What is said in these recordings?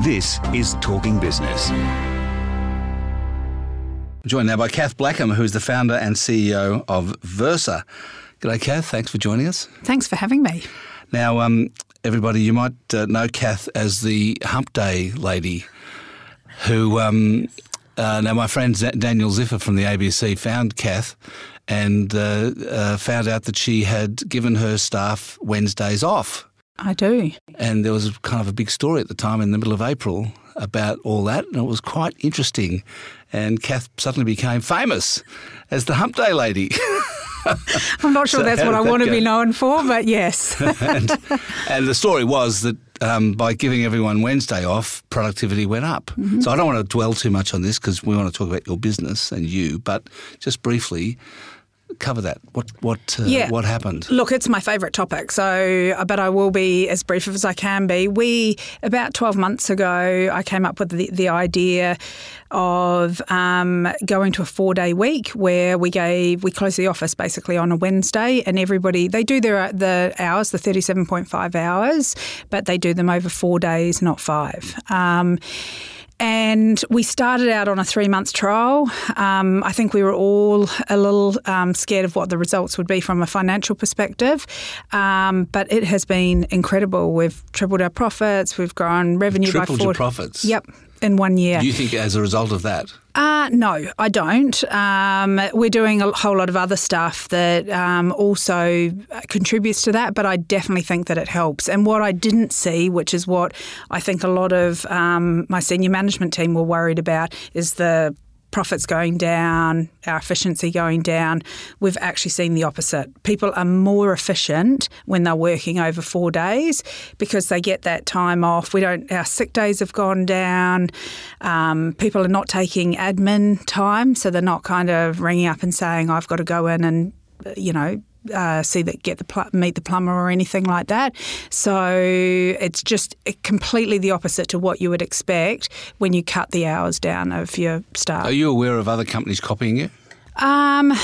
This is Talking Business. Joined now by Kath Blackham, who is the founder and CEO of Versa. G'day, Kath. Thanks for joining us. Thanks for having me. Now, um, everybody, you might uh, know Kath as the Hump Day lady, who um, uh, now my friend Daniel Ziffer from the ABC found Kath and uh, uh, found out that she had given her staff Wednesdays off. I do. And there was kind of a big story at the time in the middle of April about all that, and it was quite interesting. And Kath suddenly became famous as the Hump Day lady. I'm not sure so that's what I want go? to be known for, but yes. and, and, the story was that um, by giving everyone Wednesday off, productivity went up. Mm-hmm. So I don't want to dwell too much on this because we want to talk about your business and you, but just briefly, cover that. What what uh, yeah. what happened? Look, it's my favourite topic. So, uh, but I will be as brief as I can be. We about twelve months ago, I came up with the, the idea of um, going to a four day week where we gave we closed the office basically on a Wednesday, and everybody they do their the hours, the thirty seven point five hours, but they do them over four days, not five. Um, and we started out on a three month trial. Um, I think we were all a little um, scared of what the results would be from a financial perspective, um, but it has been incredible. We've tripled our profits, we've grown revenue tripled by four. profits. Yep, in one year. Do you think as a result of that? Uh, no, I don't. Um, we're doing a whole lot of other stuff that um, also contributes to that, but I definitely think that it helps. And what I didn't see, which is what I think a lot of um, my senior management team were worried about, is the profits going down, our efficiency going down, we've actually seen the opposite. People are more efficient when they're working over four days because they get that time off. We don't. Our sick days have gone down. Um, people are not taking admin time, so they're not kind of ringing up and saying, "I've got to go in and." You know, uh, see that get the pl- meet the plumber or anything like that. So it's just completely the opposite to what you would expect when you cut the hours down of your staff. Are you aware of other companies copying you? Um,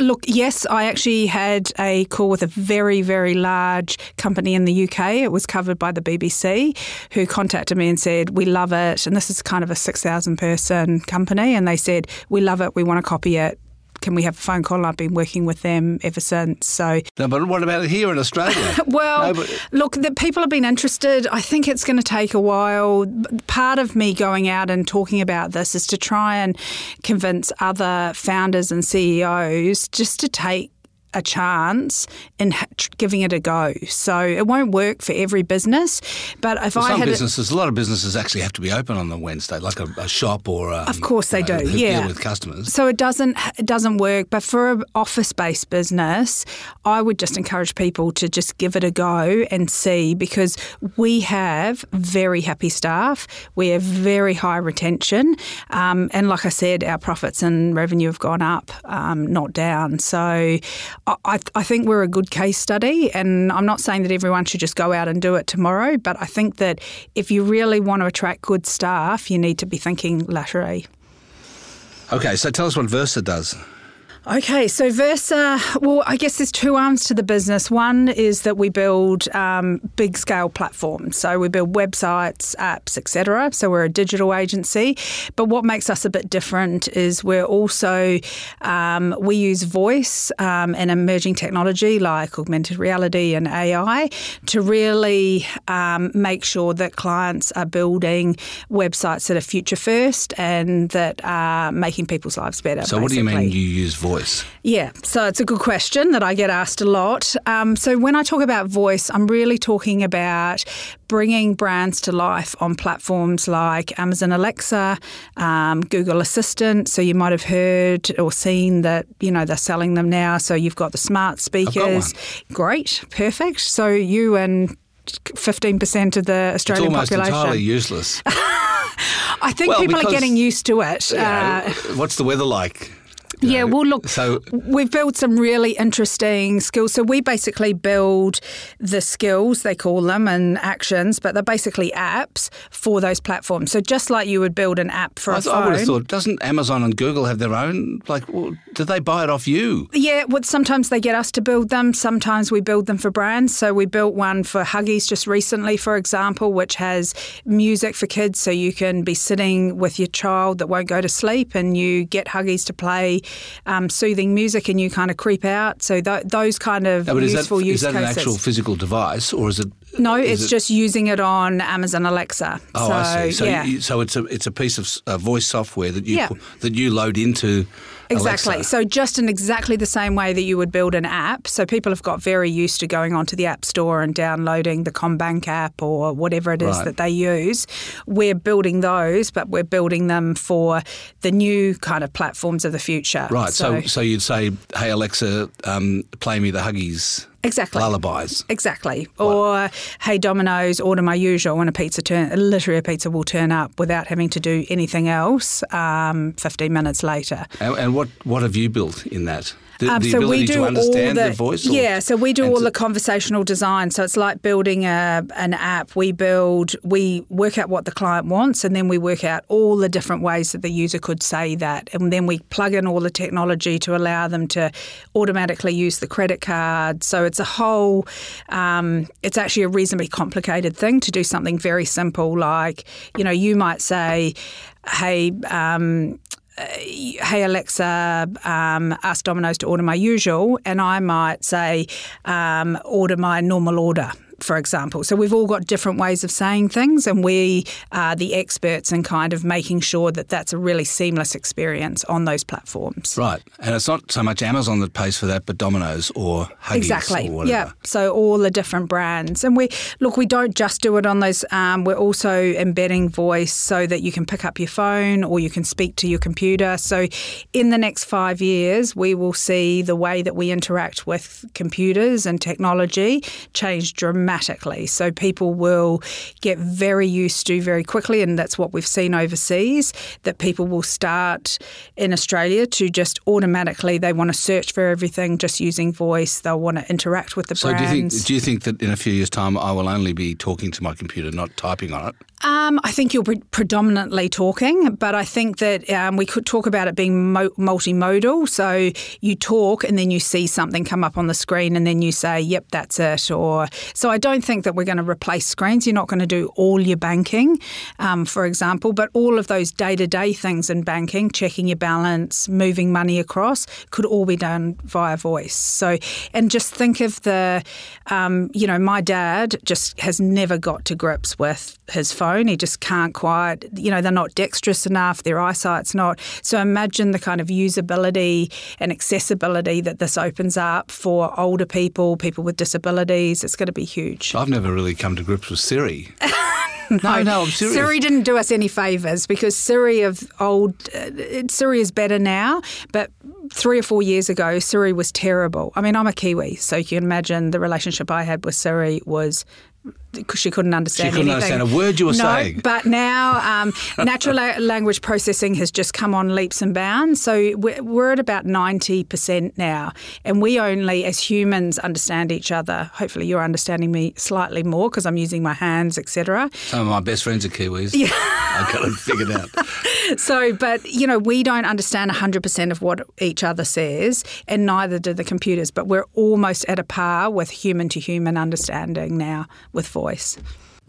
look, yes, I actually had a call with a very, very large company in the UK. It was covered by the BBC, who contacted me and said, We love it. And this is kind of a 6,000 person company. And they said, We love it. We want to copy it can we have a phone call? I've been working with them ever since. So, no, but what about here in Australia? well, no, but... look, the people have been interested. I think it's going to take a while. Part of me going out and talking about this is to try and convince other founders and CEOs just to take a chance in giving it a go. So it won't work for every business, but if well, I some had businesses, a, a lot of businesses actually have to be open on the Wednesday, like a, a shop or of course they know, do, yeah, with customers. So it doesn't it doesn't work. But for an office based business, I would just encourage people to just give it a go and see because we have very happy staff, we have very high retention, um, and like I said, our profits and revenue have gone up, um, not down. So I, I, think we're a good case study, and I'm not saying that everyone should just go out and do it tomorrow, but I think that if you really want to attract good staff, you need to be thinking laterally. Okay, so tell us what Versa does. Okay, so Versa, well, I guess there's two arms to the business. One is that we build um, big scale platforms. So we build websites, apps, etc. So we're a digital agency. But what makes us a bit different is we're also, um, we use voice um, and emerging technology like augmented reality and AI to really um, make sure that clients are building websites that are future first and that are making people's lives better. So, basically. what do you mean you use voice? Voice? Yeah, so it's a good question that I get asked a lot. Um, so when I talk about voice, I'm really talking about bringing brands to life on platforms like Amazon Alexa, um, Google Assistant. So you might have heard or seen that you know they're selling them now. So you've got the smart speakers. Great, perfect. So you and 15% of the Australian population. entirely useless. I think well, people are getting used to it. Uh, what's the weather like? Yeah, well, look, So we've built some really interesting skills. So we basically build the skills, they call them, and actions, but they're basically apps for those platforms. So just like you would build an app for I, a th- I would have thought, doesn't Amazon and Google have their own? Like, well, did they buy it off you? Yeah, well, sometimes they get us to build them. Sometimes we build them for brands. So we built one for Huggies just recently, for example, which has music for kids. So you can be sitting with your child that won't go to sleep, and you get Huggies to play um, soothing music, and you kind of creep out. So th- those kind of No, is that, useful use is that an actual physical device, or is it? no, is it's it- just using it on Amazon Alexa. Oh, so, I see. So, yeah. you, so it's a it's a piece of uh, voice software that you Yeah. that you load into. Exactly. Alexa. So just in exactly the same way that you would build an app. So people have got very used to going onto the App Store and downloading the CommBank app or whatever it is Right. that they use. We're building those, but we're building them for the new kind of platforms of the future. Right. So, so you'd say, "Hey Alexa, um, play me the Huggies exactly. lullabies." Exactly. Or, hey, Domino's, order my usual, and a pizza turn, literally a pizza will turn up without having to do anything else um, 15 minutes later. And, and what what have you built in that? The, Um, the so ability we do to understand all the, the voice. or- yeah. So we do all to- the conversational design. So it's like building a an app. We build, we work out what the client wants, and then we work out all the different ways that the user could say that, and then we plug in all the technology to allow them to automatically use the credit card. So it's a whole. Um, it's actually a reasonably complicated thing to do something very simple, like you know, you might say, "Hey." Um, hey Alexa, um, ask Domino's to order my usual, and I might say, um, order my normal order. For example, so we've all got different ways of saying things, and we are the experts in kind of making sure that that's a really seamless experience on those platforms. Right, and it's not so much Amazon that pays for that, but Domino's or Huggies Exactly. or whatever. Yeah. So all the different brands, and we look. We don't just do it on those. Um, we're also embedding voice so that you can pick up your phone or you can speak to your computer. So in the next five years, we will see the way that we interact with computers and technology change dramatically. So people will get very used to very quickly, and that's what we've seen overseas. That people will start in Australia to just automatically they want to search for everything just using voice. They'll want to interact with the So do brands. you think do you think that in a few years' time I will only be talking to my computer, not typing on it? Um, I think you're pre- predominantly talking, but I think that um, we could talk about it being mo- multimodal. So you talk and then you see something come up on the screen and then you say, yep, that's it. Or So I don't think that we're going to replace screens. You're not going to do all your banking, um, for example, but all of those day to day things in banking, checking your balance, moving money across, could all be done via voice. So, and just think of the, um, you know, my dad just has never got to grips with his phone. He just can't quite, you know, they're not dexterous enough, their eyesight's not. So imagine the kind of usability and accessibility that this opens up for older people, people with disabilities. It's going to be huge. I've never really come to grips with Siri. no, no, I'm serious. Siri didn't do us any favors because Siri of old uh, Siri is better now, but three or four years ago Siri was terrible. I mean, I'm a Kiwi, so you can imagine the relationship I had with Siri was she couldn't understand She couldn't anything. understand a word you were no, saying. But now um, natural la- language processing has just come on leaps and bounds. So we're, we're at about 90% now. And we only, as humans, understand each other. Hopefully you're understanding me slightly more because I'm using my hands, etc. Some of my best friends are Kiwis. Yeah. I've got it figured out. So, but you know, we don't understand 100% of what each other says, and neither do the computers. But we're almost at a par with human to human understanding now with voice.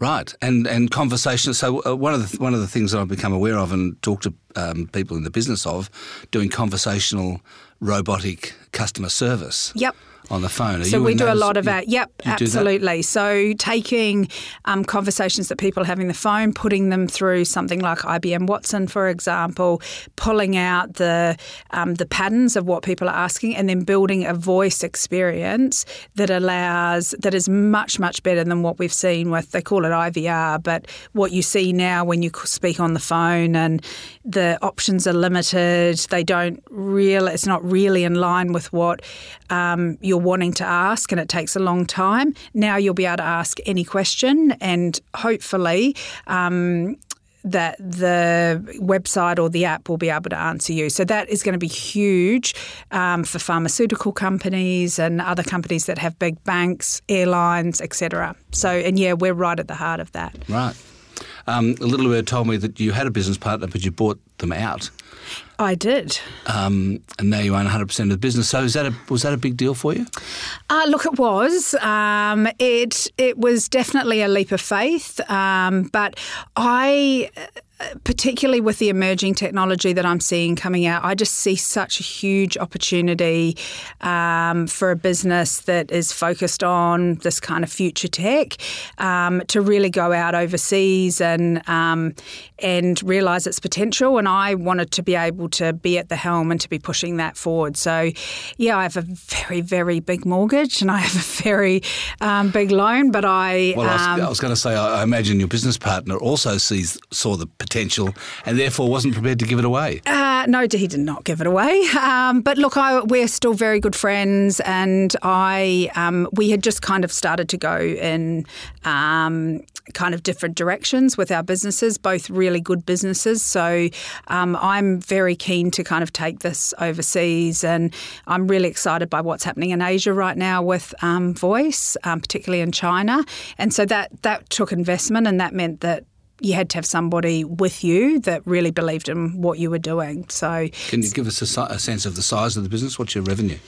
Right, and and conversation. So uh, one of the one of the things that I've become aware of and talk to um, people in the business of doing conversational robotic customer service. Yep. On the phone. Are So we do a lot of you- that. Yep, do that? absolutely. So taking um, conversations that people have in the phone, putting them through something like IBM Watson, for example, pulling out the um, the patterns of what people are asking, and then building a voice experience that allows that is much much better than what we've seen with they call it IVR, but what you see now when you speak on the phone and the options are limited. They don't really. It's not really in line with what um, you're wanting to ask, and it takes a long time. Now you'll be able to ask any question, and hopefully. Um, that the website or the app will be able to answer you. So that is going to be huge um, for pharmaceutical companies and other companies that have big banks, airlines, etc. So, and yeah, we're right at the heart of that. Right. Um, a little bit told me that you had a business partner, but you bought them out, I did. um, and now you own 100% of the business. So is that a, was that a big deal for you? Uh, look, it was. Um, it it was definitely a leap of faith, um, but I. Particularly with the emerging technology that I'm seeing coming out, I just see such a huge opportunity um, for a business that is focused on this kind of future tech um, to really go out overseas and um, and realise its potential. And I wanted to be able to be at the helm and to be pushing that forward. So, yeah, I have a very very big mortgage and I have a very um, big loan, but I Well, I was, um, I was going to say, I, I imagine your business partner also sees saw the potential and therefore wasn't prepared to give it away. Uh, no, he did not give it away. Um, but look, I, we're still very good friends, and I um, we had just kind of started to go in um, kind of different directions with our businesses, both really good businesses. So um, I'm very keen to kind of take this overseas, and I'm really excited by what's happening in Asia right now with um, Voice, um, particularly in China. And so that that took investment, and that meant that you had to have somebody with you that really believed in what you were doing. So, Can you give us a, a sense of the size of the business? What's your revenue?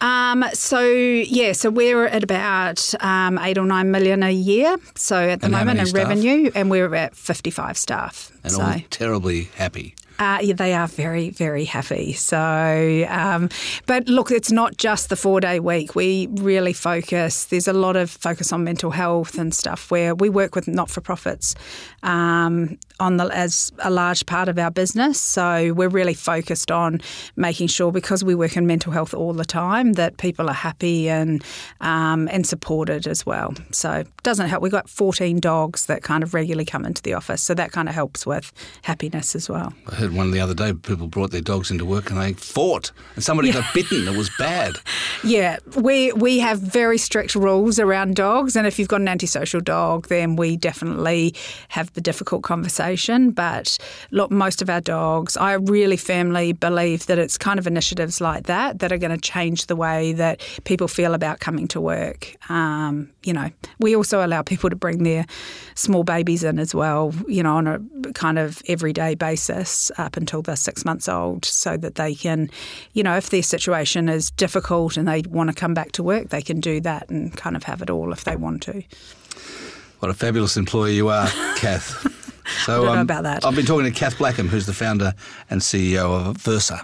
um, so yeah, so we're at about um, eight or nine million a year. So at the And moment in staff? revenue, and we're at fifty-five staff. And so. all terribly happy. Uh, yeah, they are very, very happy. So, um, but look, it's not just the four day week. We really focus, there's a lot of focus on mental health and stuff where we work with not for profits um, on the, as a large part of our business. So, we're really focused on making sure because we work in mental health all the time that people are happy and, um, and supported as well. So, it doesn't help. We've got 14 dogs that kind of regularly come into the office. So, that kind of helps with happiness as well. I heard one the other day, people brought their dogs into work and they fought. And somebody got bitten. It was bad. Yeah, we we have very strict rules around dogs, and if you've got an antisocial dog, then we definitely have the difficult conversation. But look, most of our dogs, I really firmly believe that it's kind of initiatives like that that are going to change the way that people feel about coming to work. Um, you know, we also allow people to bring their small babies in as well. You know, on a kind of everyday basis up until they're six months old, so that they can, you know, if their situation is difficult and they want to come back to work, they can do that and kind of have it all if they want to. What a fabulous employee you are, Kath. So I don't know um, about that. I've been talking to Kath Blackham, who's the founder and CEO of Versa.